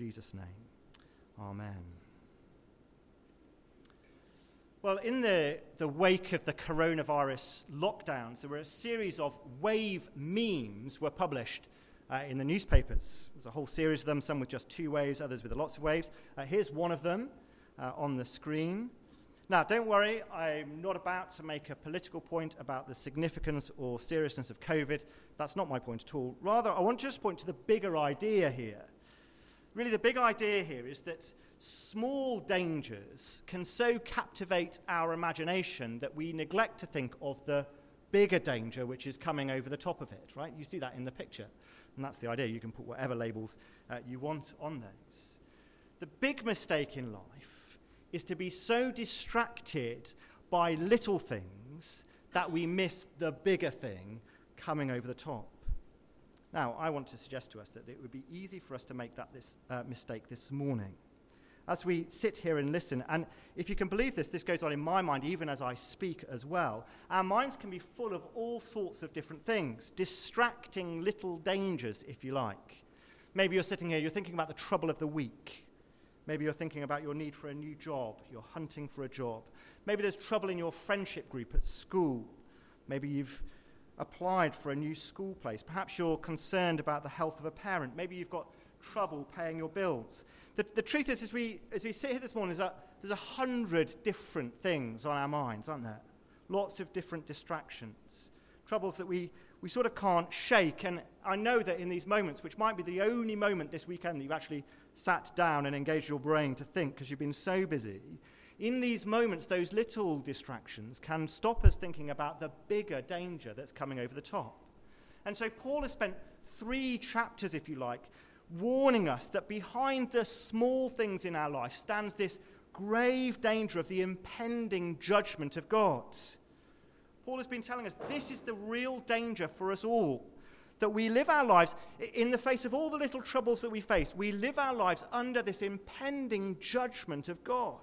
Jesus' name. Amen. Well, in the, the wake of the coronavirus lockdowns, there were a series of wave memes were published uh, in the newspapers. There's a whole series of them, some with just two waves, others with lots of waves. Uh, here's one of them uh, on the screen. Now, don't worry, I'm not about to make a political point about the significance or seriousness of COVID. That's not my point at all. Rather, I want to just point to the bigger idea here. Really, the big idea here is that small dangers can so captivate our imagination that we neglect to think of the bigger danger which is coming over the top of it, right? You see that in the picture. And that's the idea. You can put whatever labels uh, you want on those. The big mistake in life is to be so distracted by little things that we miss the bigger thing coming over the top. Now, I want to suggest to us that it would be easy for us to make that this, uh, mistake this morning as we sit here and listen. And if you can believe this, this goes on in my mind even as I speak as well. Our minds can be full of all sorts of different things, distracting little dangers, if you like. Maybe you're sitting here, you're thinking about the trouble of the week. Maybe you're thinking about your need for a new job. You're hunting for a job. Maybe there's trouble in your friendship group at school. Maybe you've applied for a new school place. Perhaps you're concerned about the health of a parent. Maybe you've got trouble paying your bills. The, the truth is, as we, as we sit here this morning, there's a, there's a hundred different things on our minds, aren't there? Lots of different distractions, troubles that we, we sort of can't shake. And I know that in these moments, which might be the only moment this weekend that you've actually sat down and engaged your brain to think because you've been so busy, in these moments, those little distractions can stop us thinking about the bigger danger that's coming over the top. And so Paul has spent three chapters, if you like, warning us that behind the small things in our life stands this grave danger of the impending judgment of God. Paul has been telling us this is the real danger for us all. That we live our lives in the face of all the little troubles that we face, we live our lives under this impending judgment of God.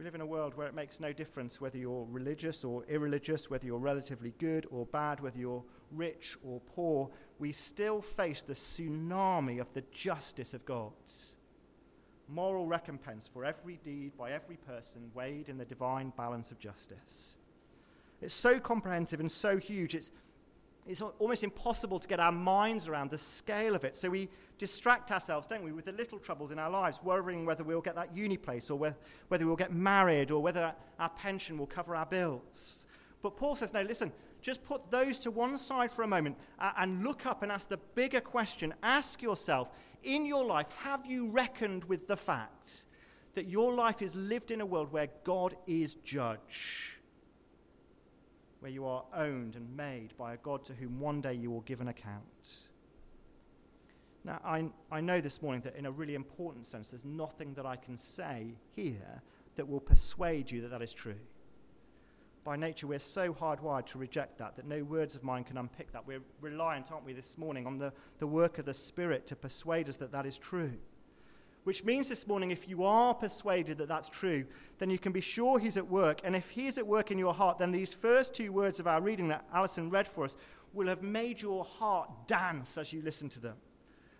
We live in a world where it makes no difference whether you're religious or irreligious, whether you're relatively good or bad, whether you're rich or poor. We still face the tsunami of the justice of God. Moral recompense for every deed by every person weighed in the divine balance of justice. It's so comprehensive and so huge, it's it's almost impossible to get our minds around the scale of it. So we distract ourselves, don't we, with the little troubles in our lives, worrying whether we'll get that uni place or whether we'll get married or whether our pension will cover our bills. But Paul says, no, listen, just put those to one side for a moment and look up and ask the bigger question. Ask yourself, in your life, have you reckoned with the fact that your life is lived in a world where God is judge? Where you are owned and made by a God to whom one day you will give an account. Now, I, I know this morning that in a really important sense, there's nothing that I can say here that will persuade you that that is true. By nature, we're so hardwired to reject that that no words of mine can unpick that. We're reliant, aren't we, this morning on the, the work of the Spirit to persuade us that that is true. Which means this morning, if you are persuaded that that's true, then you can be sure He's at work. And if He's at work in your heart, then these first two words of our reading that Alison read for us will have made your heart dance as you listen to them.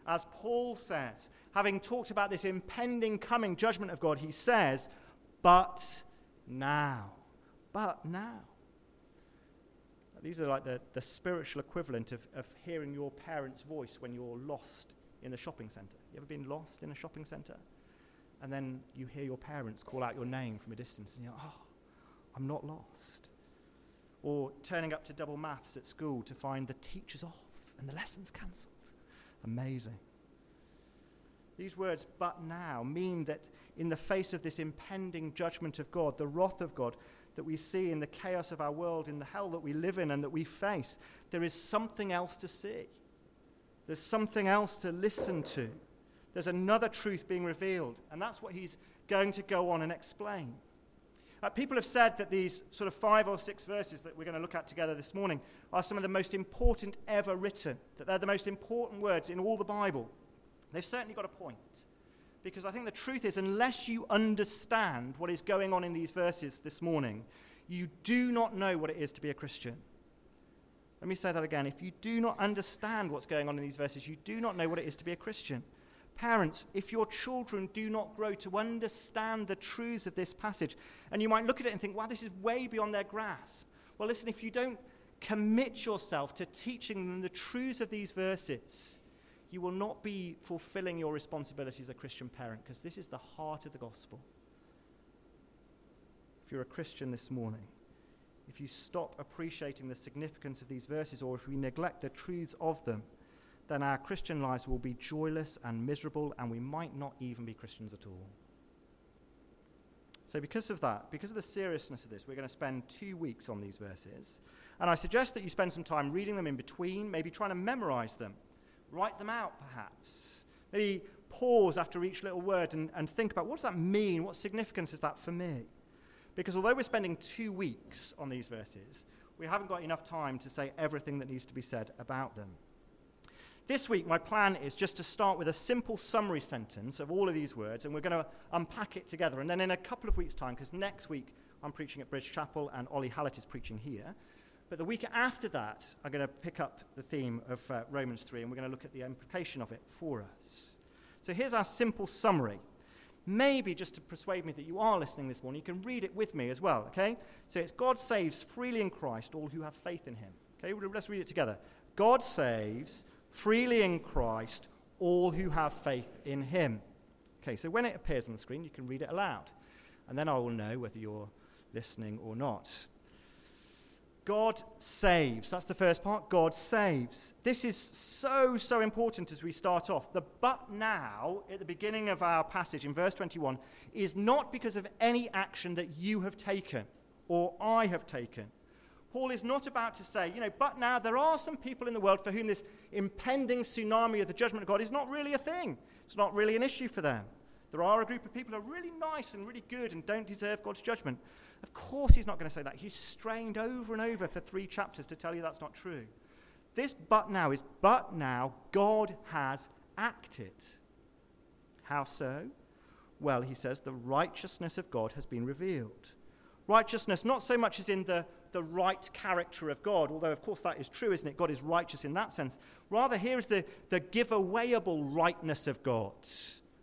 As Paul says, having talked about this impending coming judgment of God, he says, But now. But now. These are like the, the spiritual equivalent of, of hearing your parents' voice when you're lost in the shopping centre. You ever been lost in a shopping centre? And then you hear your parents call out your name from a distance and you're, oh, I'm not lost. Or turning up to double maths at school to find the teacher's off and the lesson's cancelled. Amazing. These words, but now, mean that in the face of this impending judgment of God, the wrath of God that we see in the chaos of our world, in the hell that we live in and that we face, there is something else to see. There's something else to listen to. There's another truth being revealed. And that's what he's going to go on and explain. Uh, people have said that these sort of five or six verses that we're going to look at together this morning are some of the most important ever written, that they're the most important words in all the Bible. They've certainly got a point. Because I think the truth is, unless you understand what is going on in these verses this morning, you do not know what it is to be a Christian. Let me say that again. If you do not understand what's going on in these verses, you do not know what it is to be a Christian. Parents, if your children do not grow to understand the truths of this passage, and you might look at it and think, wow, this is way beyond their grasp. Well, listen, if you don't commit yourself to teaching them the truths of these verses, you will not be fulfilling your responsibility as a Christian parent because this is the heart of the gospel. If you're a Christian this morning, if you stop appreciating the significance of these verses or if we neglect the truths of them, then our Christian lives will be joyless and miserable, and we might not even be Christians at all. So, because of that, because of the seriousness of this, we're going to spend two weeks on these verses. And I suggest that you spend some time reading them in between, maybe trying to memorize them, write them out perhaps. Maybe pause after each little word and, and think about what does that mean? What significance is that for me? Because although we're spending two weeks on these verses, we haven't got enough time to say everything that needs to be said about them. This week, my plan is just to start with a simple summary sentence of all of these words, and we're going to unpack it together. And then in a couple of weeks' time, because next week I'm preaching at Bridge Chapel and Ollie Hallett is preaching here, but the week after that, I'm going to pick up the theme of uh, Romans 3, and we're going to look at the implication of it for us. So here's our simple summary. Maybe just to persuade me that you are listening this morning, you can read it with me as well, okay? So it's God saves freely in Christ all who have faith in him. Okay, let's read it together. God saves freely in Christ all who have faith in him. Okay, so when it appears on the screen, you can read it aloud. And then I will know whether you're listening or not. God saves. That's the first part. God saves. This is so, so important as we start off. The but now, at the beginning of our passage in verse 21, is not because of any action that you have taken or I have taken. Paul is not about to say, you know, but now there are some people in the world for whom this impending tsunami of the judgment of God is not really a thing. It's not really an issue for them. There are a group of people who are really nice and really good and don't deserve God's judgment. Of course, he's not going to say that. He's strained over and over for three chapters to tell you that's not true. This but now is but now God has acted. How so? Well, he says the righteousness of God has been revealed. Righteousness, not so much as in the the right character of God, although, of course, that is true, isn't it? God is righteous in that sense. Rather, here is the, the giveawayable rightness of God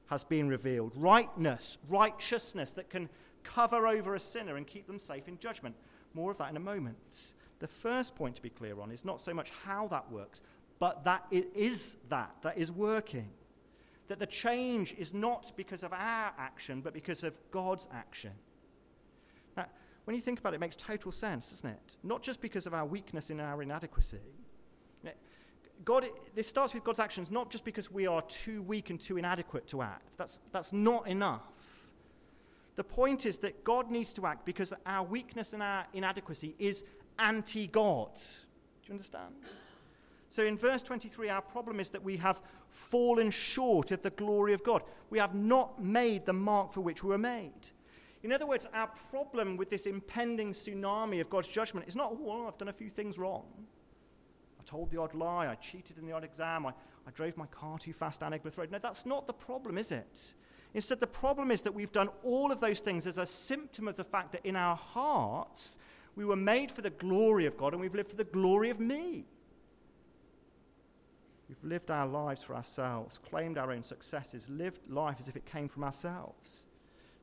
has been revealed. Rightness, righteousness that can cover over a sinner and keep them safe in judgment. More of that in a moment. The first point to be clear on is not so much how that works, but that it is that, that is working. That the change is not because of our action, but because of God's action. Now, when you think about it, it makes total sense, doesn't it? Not just because of our weakness in our inadequacy. God, this starts with God's actions, not just because we are too weak and too inadequate to act. That's, that's not enough. The point is that God needs to act because our weakness and our inadequacy is anti God. Do you understand? So in verse 23, our problem is that we have fallen short of the glory of God. We have not made the mark for which we were made. In other words, our problem with this impending tsunami of God's judgment is not, oh, well, I've done a few things wrong. I told the odd lie, I cheated in the odd exam, I, I drove my car too fast down Aigburth Road. No, that's not the problem, is it? Instead, the problem is that we've done all of those things as a symptom of the fact that in our hearts, we were made for the glory of God and we've lived for the glory of me. We've lived our lives for ourselves, claimed our own successes, lived life as if it came from ourselves.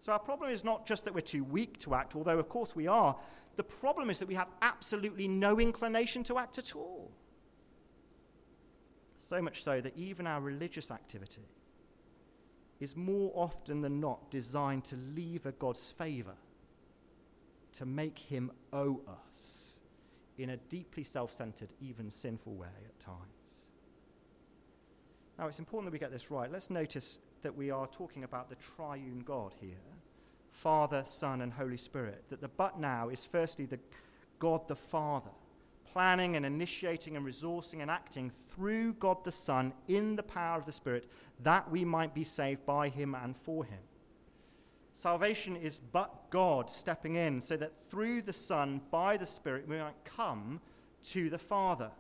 So our problem is not just that we're too weak to act, although of course we are. The problem is that we have absolutely no inclination to act at all. So much so that even our religious activity is more often than not designed to lever God's favor, to make him owe us in a deeply self centered, even sinful way at times. Now, it's important that we get this right. Let's notice that we are talking about the triune God here Father, Son, and Holy Spirit. That the but now is firstly the God the Father, planning and initiating and resourcing and acting through God the Son in the power of the Spirit, that we might be saved by him and for him. Salvation is but God stepping in so that through the Son, by the Spirit, we might come to the Father.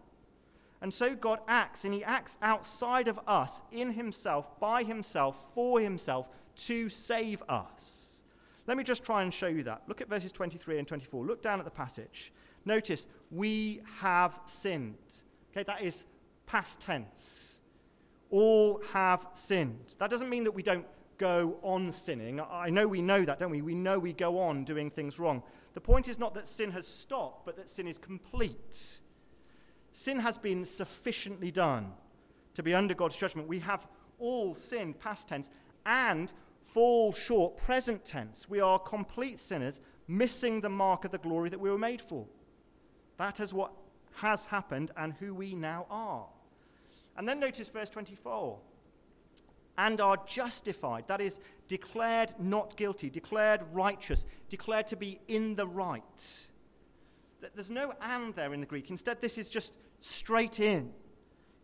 And so God acts, and He acts outside of us, in Himself, by Himself, for Himself, to save us. Let me just try and show you that. Look at verses 23 and 24. Look down at the passage. Notice, we have sinned. Okay, that is past tense. All have sinned. That doesn't mean that we don't go on sinning. I know we know that, don't we? We know we go on doing things wrong. The point is not that sin has stopped, but that sin is complete. Sin has been sufficiently done to be under God's judgment. We have all sinned, past tense, and fall short, present tense. We are complete sinners, missing the mark of the glory that we were made for. That is what has happened and who we now are. And then notice verse 24 and are justified. That is, declared not guilty, declared righteous, declared to be in the right. There's no and there in the Greek. Instead, this is just straight in.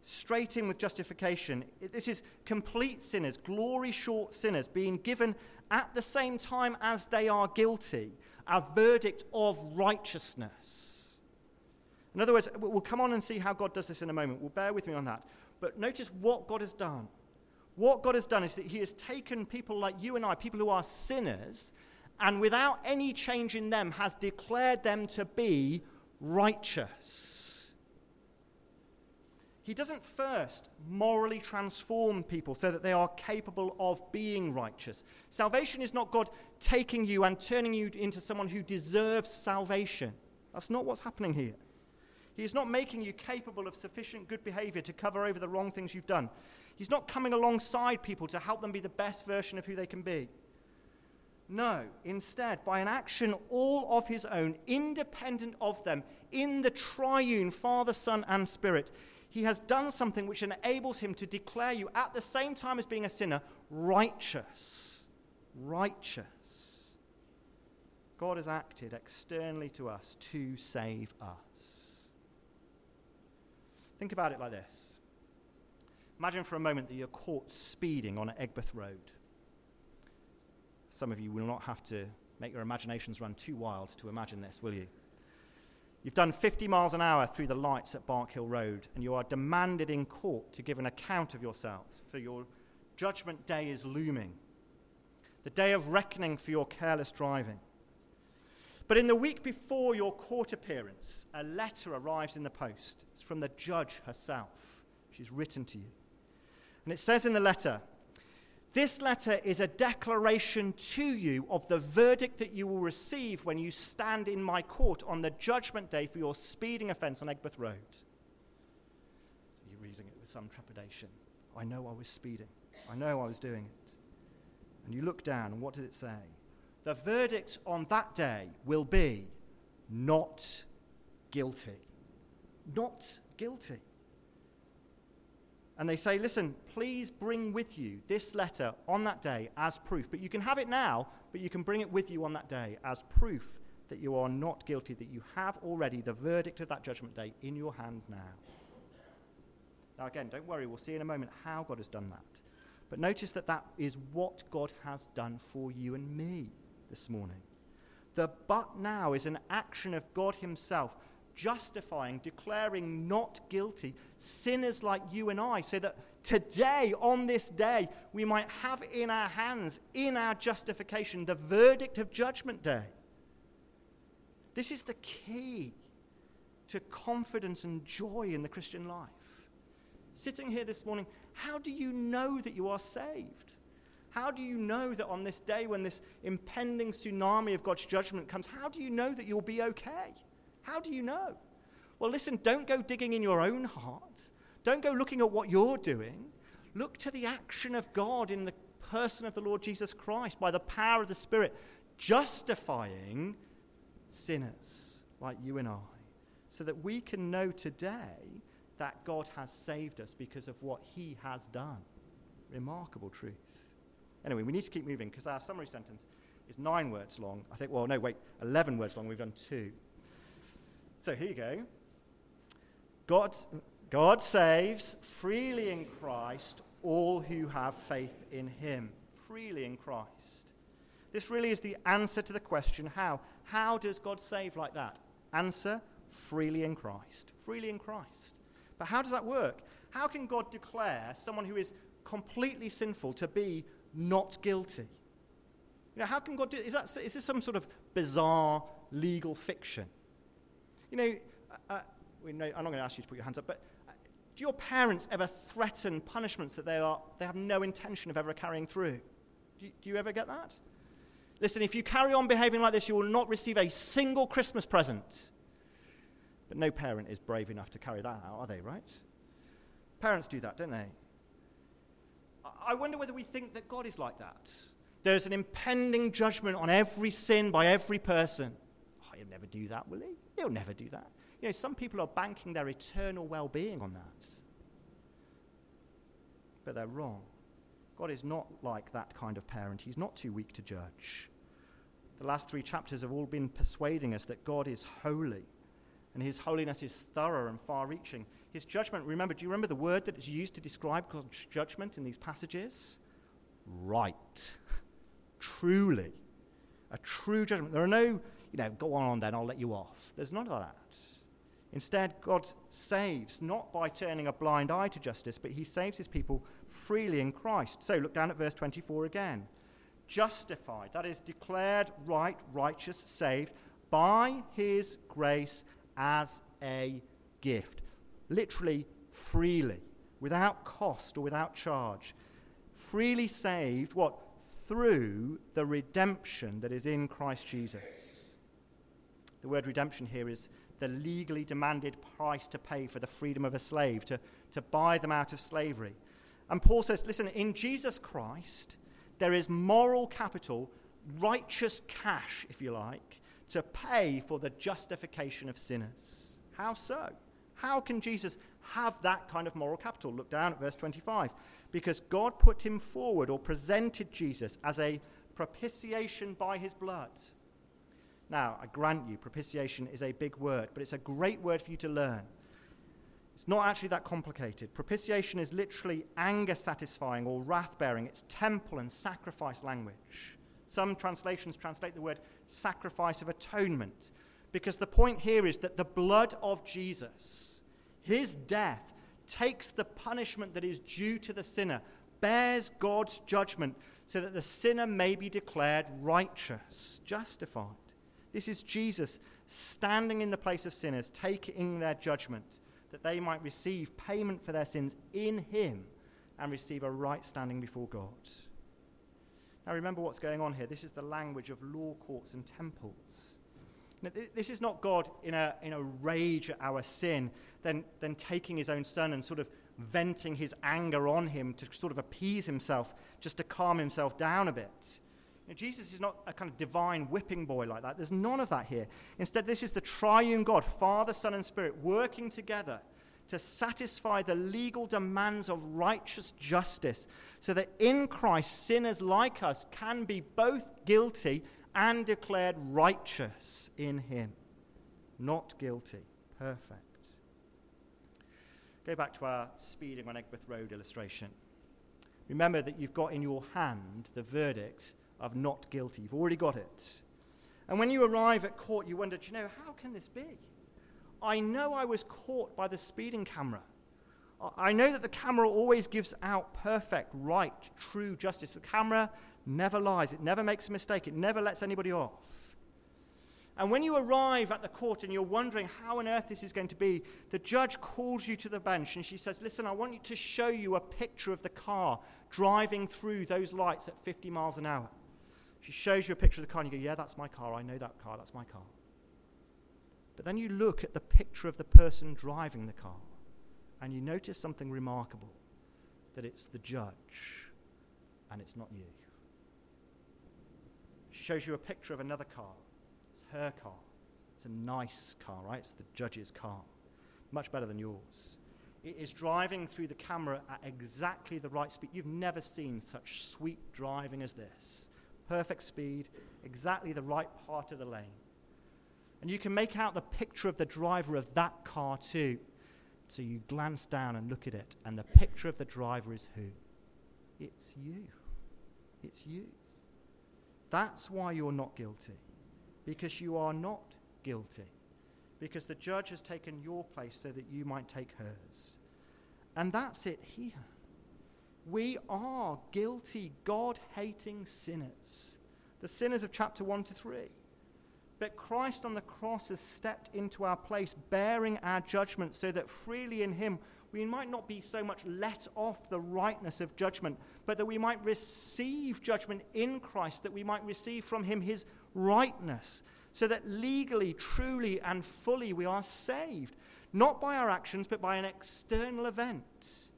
Straight in with justification. This is complete sinners, glory short sinners, being given at the same time as they are guilty a verdict of righteousness. In other words, we'll come on and see how God does this in a moment. We'll bear with me on that. But notice what God has done. What God has done is that He has taken people like you and I, people who are sinners, and without any change in them, has declared them to be righteous. He doesn't first morally transform people so that they are capable of being righteous. Salvation is not God taking you and turning you into someone who deserves salvation. That's not what's happening here. He is not making you capable of sufficient good behavior to cover over the wrong things you've done. He's not coming alongside people to help them be the best version of who they can be. No, instead, by an action all of his own, independent of them, in the triune Father, Son, and Spirit, he has done something which enables him to declare you, at the same time as being a sinner, righteous. Righteous. God has acted externally to us to save us. Think about it like this Imagine for a moment that you're caught speeding on Aigburth Road. Some of you will not have to make your imaginations run too wild to imagine this, will you? You've done 50 miles an hour through the lights at Barkhill Road, and you are demanded in court to give an account of yourselves, for your judgment day is looming, the day of reckoning for your careless driving. But in the week before your court appearance, a letter arrives in the post. It's from the judge herself. She's written to you. And it says in the letter, this letter is a declaration to you of the verdict that you will receive when you stand in my court on the judgment day for your speeding offense on Aigburth Road. So you're reading it with some trepidation. I know I was speeding. I know I was doing it. And you look down, and what does it say? The verdict on that day will be not guilty. Not guilty and they say, Listen, please bring with you this letter on that day as proof. But you can have it now, but you can bring it with you on that day as proof that you are not guilty, that you have already the verdict of that judgment day in your hand now. Now, again, don't worry, we'll see in a moment how God has done that. But notice that that is what God has done for you and me this morning. The but now is an action of God Himself justifying, declaring not guilty sinners like you and I, so that today, on this day, we might have in our hands, in our justification, the verdict of Judgment Day. This is the key to confidence and joy in the Christian life. Sitting here this morning, how do you know that you are saved? How do you know that on this day when this impending tsunami of God's judgment comes, how do you know that you'll be okay? How do you know? Well, listen, don't go digging in your own heart. Don't go looking at what you're doing. Look to the action of God in the person of the Lord Jesus Christ by the power of the Spirit, justifying sinners like you and I, so that we can know today that God has saved us because of what he has done. Remarkable truth. Anyway, we need to keep moving because our summary sentence is nine words long. I think, well, no, wait, 11 words long. We've done two. So here you go. God, God saves freely in Christ all who have faith in him. Freely in Christ. This really is the answer to the question how? How does God save like that? Answer freely in Christ. Freely in Christ. But how does that work? How can God declare someone who is completely sinful to be not guilty? You know, how can God do is that is this some sort of bizarre legal fiction? You know, uh, uh we know I'm not going to ask you to put your hands up, but uh, do your parents ever threaten punishments that they, are, they have no intention of ever carrying through? Do you, do you ever get that? Listen, if you carry on behaving like this, you will not receive a single Christmas present. But no parent is brave enough to carry that out, are they, right? Parents do that, don't they? I wonder whether we think that God is like that. There's an impending judgment on every sin by every person. Oh, he'll never do that, will he? He'll never do that. You know, some people are banking their eternal well being on that. But they're wrong. God is not like that kind of parent. He's not too weak to judge. The last three chapters have all been persuading us that God is holy and his holiness is thorough and far reaching. His judgment, remember, do you remember the word that is used to describe God's judgment in these passages? Right. Truly. A true judgment. There are no, you know, go on then, I'll let you off. There's none of that. Instead, God saves not by turning a blind eye to justice, but he saves his people freely in Christ. So look down at verse 24 again. Justified, that is, declared right, righteous, saved by his grace as a gift. Literally, freely, without cost or without charge. Freely saved, what? Through the redemption that is in Christ Jesus. The word redemption here is the legally demanded price to pay for the freedom of a slave, to, to buy them out of slavery. And Paul says, listen, in Jesus Christ, there is moral capital, righteous cash, if you like, to pay for the justification of sinners. How so? How can Jesus have that kind of moral capital? Look down at verse 25. Because God put him forward or presented Jesus as a propitiation by his blood. Now, I grant you, propitiation is a big word, but it's a great word for you to learn. It's not actually that complicated. Propitiation is literally anger satisfying or wrath bearing, it's temple and sacrifice language. Some translations translate the word sacrifice of atonement because the point here is that the blood of Jesus, his death, takes the punishment that is due to the sinner, bears God's judgment so that the sinner may be declared righteous, justified. This is Jesus standing in the place of sinners, taking their judgment, that they might receive payment for their sins in him and receive a right standing before God. Now, remember what's going on here. This is the language of law courts and temples. Now, this is not God in a, in a rage at our sin, then, then taking his own son and sort of venting his anger on him to sort of appease himself, just to calm himself down a bit. Jesus is not a kind of divine whipping boy like that. There's none of that here. Instead, this is the triune God, Father, Son, and Spirit, working together to satisfy the legal demands of righteous justice, so that in Christ sinners like us can be both guilty and declared righteous in Him. Not guilty, perfect. Go back to our speeding on Aigburth Road illustration. Remember that you've got in your hand the verdict of not guilty. You've already got it. And when you arrive at court, you wonder, you know, how can this be? I know I was caught by the speeding camera. I know that the camera always gives out perfect, right, true justice. The camera never lies, it never makes a mistake, it never lets anybody off. And when you arrive at the court and you're wondering how on earth this is going to be, the judge calls you to the bench and she says, Listen, I want you to show you a picture of the car driving through those lights at 50 miles an hour. She shows you a picture of the car and you go, Yeah, that's my car. I know that car. That's my car. But then you look at the picture of the person driving the car and you notice something remarkable that it's the judge and it's not you. She shows you a picture of another car. It's her car. It's a nice car, right? It's the judge's car. Much better than yours. It is driving through the camera at exactly the right speed. You've never seen such sweet driving as this. Perfect speed, exactly the right part of the lane. And you can make out the picture of the driver of that car too. So you glance down and look at it, and the picture of the driver is who? It's you. It's you. That's why you're not guilty. Because you are not guilty. Because the judge has taken your place so that you might take hers. And that's it here. We are guilty, God hating sinners. The sinners of chapter 1 to 3. But Christ on the cross has stepped into our place, bearing our judgment, so that freely in Him we might not be so much let off the rightness of judgment, but that we might receive judgment in Christ, that we might receive from Him His rightness, so that legally, truly, and fully we are saved, not by our actions, but by an external event.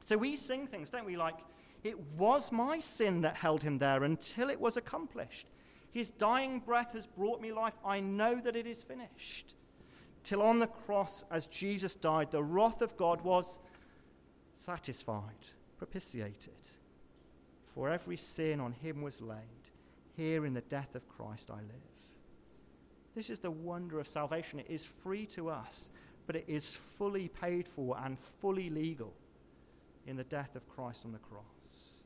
So we sing things, don't we, like, it was my sin that held him there until it was accomplished. His dying breath has brought me life. I know that it is finished. Till on the cross, as Jesus died, the wrath of God was satisfied, propitiated. For every sin on him was laid. Here in the death of Christ I live. This is the wonder of salvation. It is free to us, but it is fully paid for and fully legal in the death of Christ on the cross.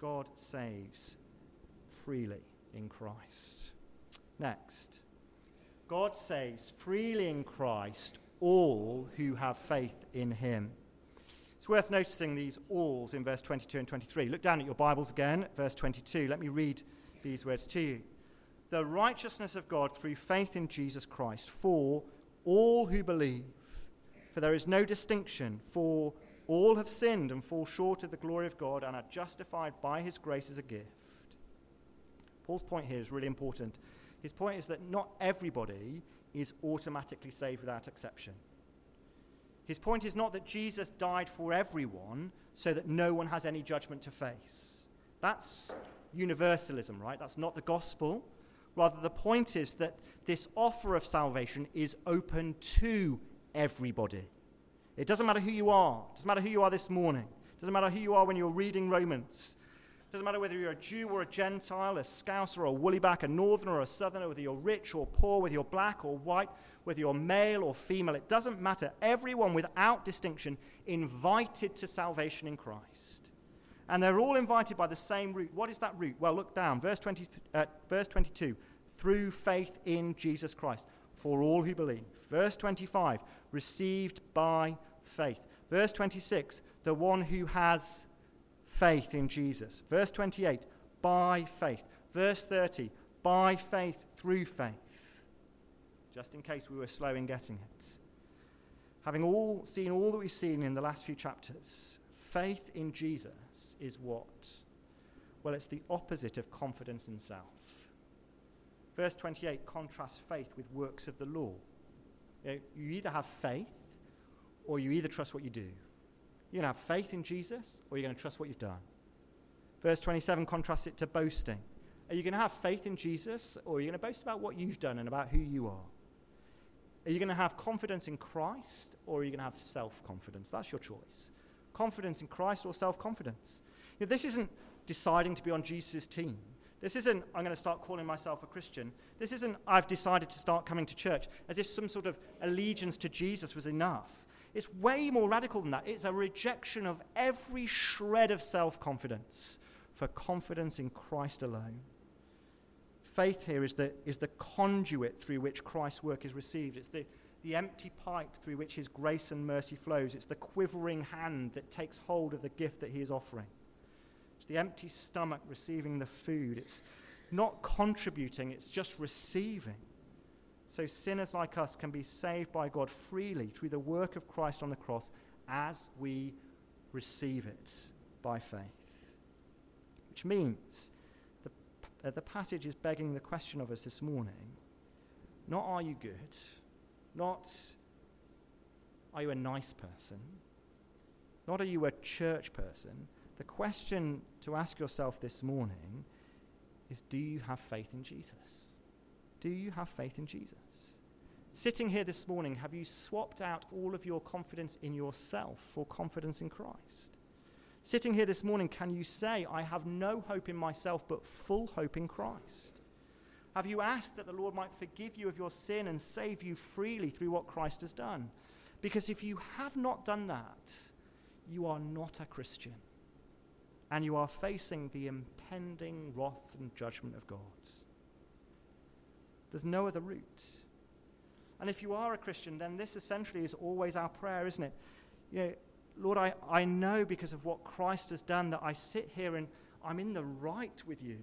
God saves freely in Christ. Next, God saves freely in Christ all who have faith in him. It's worth noticing these alls in verse 22 and 23. Look down at your Bibles again, verse 22. Let me read these words to you. The righteousness of God through faith in Jesus Christ for all who believe. For there is no distinction, for all have sinned and fall short of the glory of God and are justified by his grace as a gift Paul's point here is really important. His point is that not everybody is automatically saved without exception. His point is not that Jesus died for everyone so that no one has any judgment to face. That's universalism, right? That's not the gospel. Rather, the point is that this offer of salvation is open to everybody. It doesn't matter who you are. It doesn't matter who you are this morning. It doesn't matter who you are when you're reading Romans. Doesn't matter whether you're a Jew or a Gentile, a Scouse or a Woollyback, a Northerner or a Southerner, whether you're rich or poor, whether you're black or white, whether you're male or female, it doesn't matter. Everyone without distinction invited to salvation in Christ. And they're all invited by the same route. What is that route? Well, look down, verse, 20, uh, verse 22 through faith in Jesus Christ for all who believe. Verse 25, received by faith. Verse 26, the one who has faith in Jesus. Verse 28, by faith. Verse 30, by faith through faith. Just in case we were slow in getting it. Having all seen all that we've seen in the last few chapters, faith in Jesus is what? Well, it's the opposite of confidence in self. Verse 28 contrasts faith with works of the law. You, know, you either have faith or you either trust what you do. You're going to have faith in Jesus or you're going to trust what you've done. Verse 27 contrasts it to boasting. Are you going to have faith in Jesus or are you going to boast about what you've done and about who you are? Are you going to have confidence in Christ or are you going to have self confidence? That's your choice. Confidence in Christ or self confidence. You know, this isn't deciding to be on Jesus' team. This isn't, I'm going to start calling myself a Christian. This isn't, I've decided to start coming to church as if some sort of allegiance to Jesus was enough. It's way more radical than that. It's a rejection of every shred of self confidence for confidence in Christ alone. Faith here is the, is the conduit through which Christ's work is received. It's the, the empty pipe through which his grace and mercy flows. It's the quivering hand that takes hold of the gift that he is offering. It's the empty stomach receiving the food. It's not contributing, it's just receiving so sinners like us can be saved by God freely through the work of Christ on the cross as we receive it by faith. Which means the, uh, the passage is begging the question of us this morning not are you good, not are you a nice person, not are you a church person. The question to ask yourself this morning is do you have faith in Jesus? Do you have faith in Jesus? Sitting here this morning, have you swapped out all of your confidence in yourself for confidence in Christ? Sitting here this morning, can you say, I have no hope in myself but full hope in Christ? Have you asked that the Lord might forgive you of your sin and save you freely through what Christ has done? Because if you have not done that, you are not a Christian. And you are facing the impending wrath and judgment of God. There's no other route. And if you are a Christian, then this essentially is always our prayer, isn't it? You know, Lord, I, I know because of what Christ has done that I sit here and I'm in the right with you.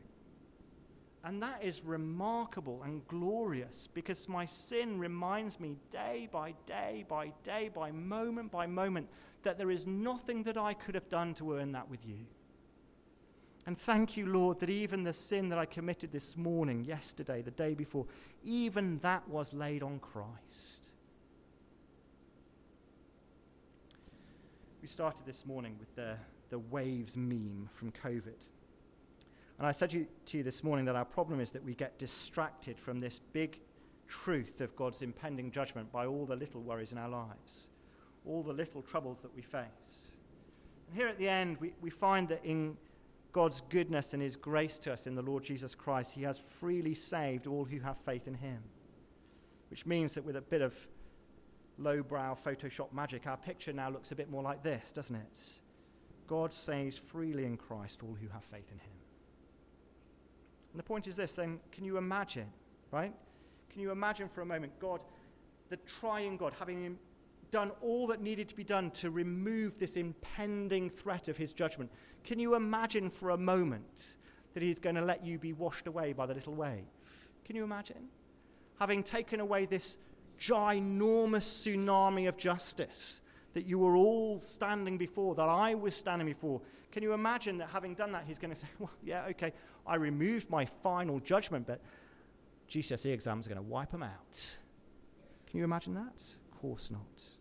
And that is remarkable and glorious because my sin reminds me day by day by day, by moment by moment, that there is nothing that I could have done to earn that with you. And thank you, Lord, that even the sin that I committed this morning, yesterday, the day before, even that was laid on Christ. We started this morning with the, the waves meme from COVID. And I said to you this morning that our problem is that we get distracted from this big truth of God's impending judgment by all the little worries in our lives, all the little troubles that we face. And here at the end, we, we find that in God's goodness and His grace to us in the Lord Jesus Christ, He has freely saved all who have faith in Him. Which means that with a bit of lowbrow Photoshop magic, our picture now looks a bit more like this, doesn't it? God saves freely in Christ all who have faith in Him. And the point is this then, can you imagine, right? Can you imagine for a moment God, the triune God, having done all that needed to be done to remove this impending threat of his judgment? Can you imagine for a moment that he's going to let you be washed away by the little wave? Can you imagine? Having taken away this ginormous tsunami of justice that you were all standing before, that I was standing before. Can you imagine that having done that, he's going to say, Well, yeah, okay, I removed my final judgment, but GCSE exams are going to wipe them out. Can you imagine that? Of course not.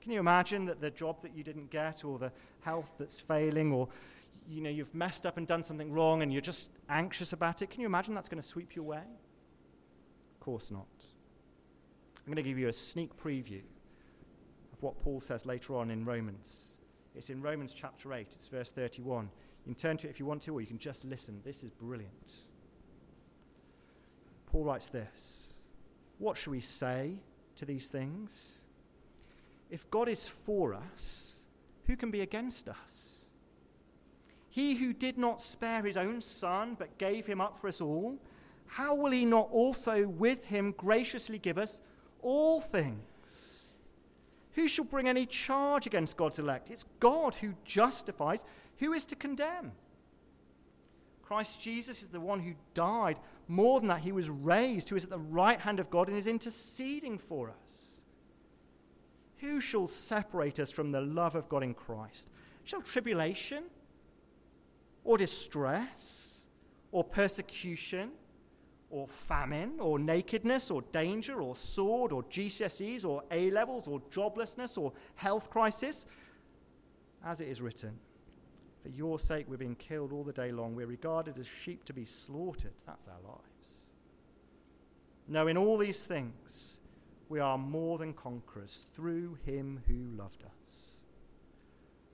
Can you imagine that the job that you didn't get, or the health that's failing, or you know, you've messed up and done something wrong and you're just anxious about it? Can you imagine that's going to sweep you away? Of course not. I'm going to give you a sneak preview of what Paul says later on in Romans. It's in Romans chapter 8, it's verse 31. You can turn to it if you want to, or you can just listen. This is brilliant. Paul writes this What shall we say to these things? If God is for us, who can be against us? He who did not spare his own son, but gave him up for us all, how will he not also with him graciously give us all things? Who shall bring any charge against God's elect? It's God who justifies. Who is to condemn? Christ Jesus is the one who died. More than that, he was raised, who is at the right hand of God and is interceding for us. Who shall separate us from the love of God in Christ? Shall tribulation, or distress, or persecution, or famine, or nakedness, or danger, or sword, or GCSEs, or A levels, or joblessness, or health crisis. As it is written, For your sake we're being killed all the day long. We're regarded as sheep to be slaughtered. That's our lives. No, in all these things, we are more than conquerors through him who loved us.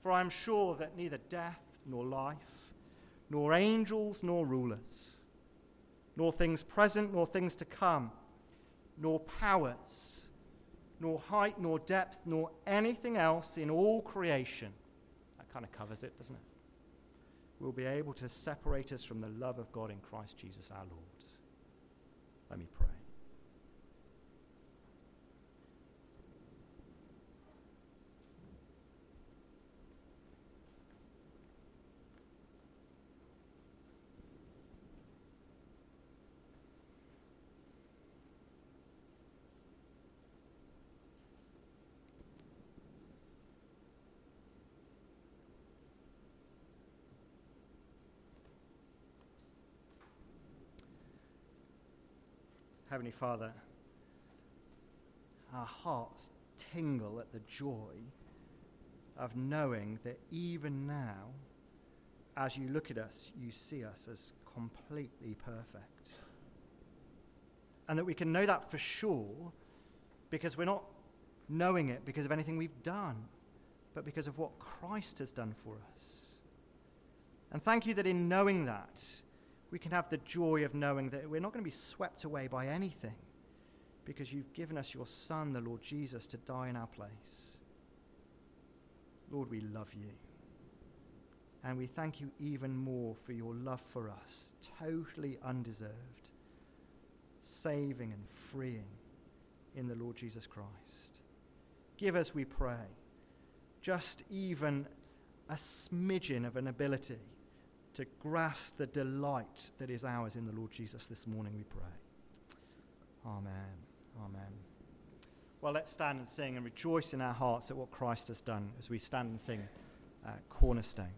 For I am sure that neither death, nor life, nor angels, nor rulers, nor things present, nor things to come, nor powers, nor height, nor depth, nor anything else in all creation. That kind of covers it, doesn't it? Will be able to separate us from the love of God in Christ Jesus our Lord. Let me pray. Heavenly Father, our hearts tingle at the joy of knowing that even now, as you look at us, you see us as completely perfect. And that we can know that for sure because we're not knowing it because of anything we've done, but because of what Christ has done for us. And thank you that in knowing that, we can have the joy of knowing that we're not going to be swept away by anything because you've given us your Son, the Lord Jesus, to die in our place. Lord, we love you. And we thank you even more for your love for us, totally undeserved, saving and freeing in the Lord Jesus Christ. Give us, we pray, just even a smidgen of an ability to grasp the delight that is ours in the Lord Jesus this morning, we pray. Amen. Amen. Well, let's stand and sing and rejoice in our hearts at what Christ has done as we stand and sing uh, Cornerstone.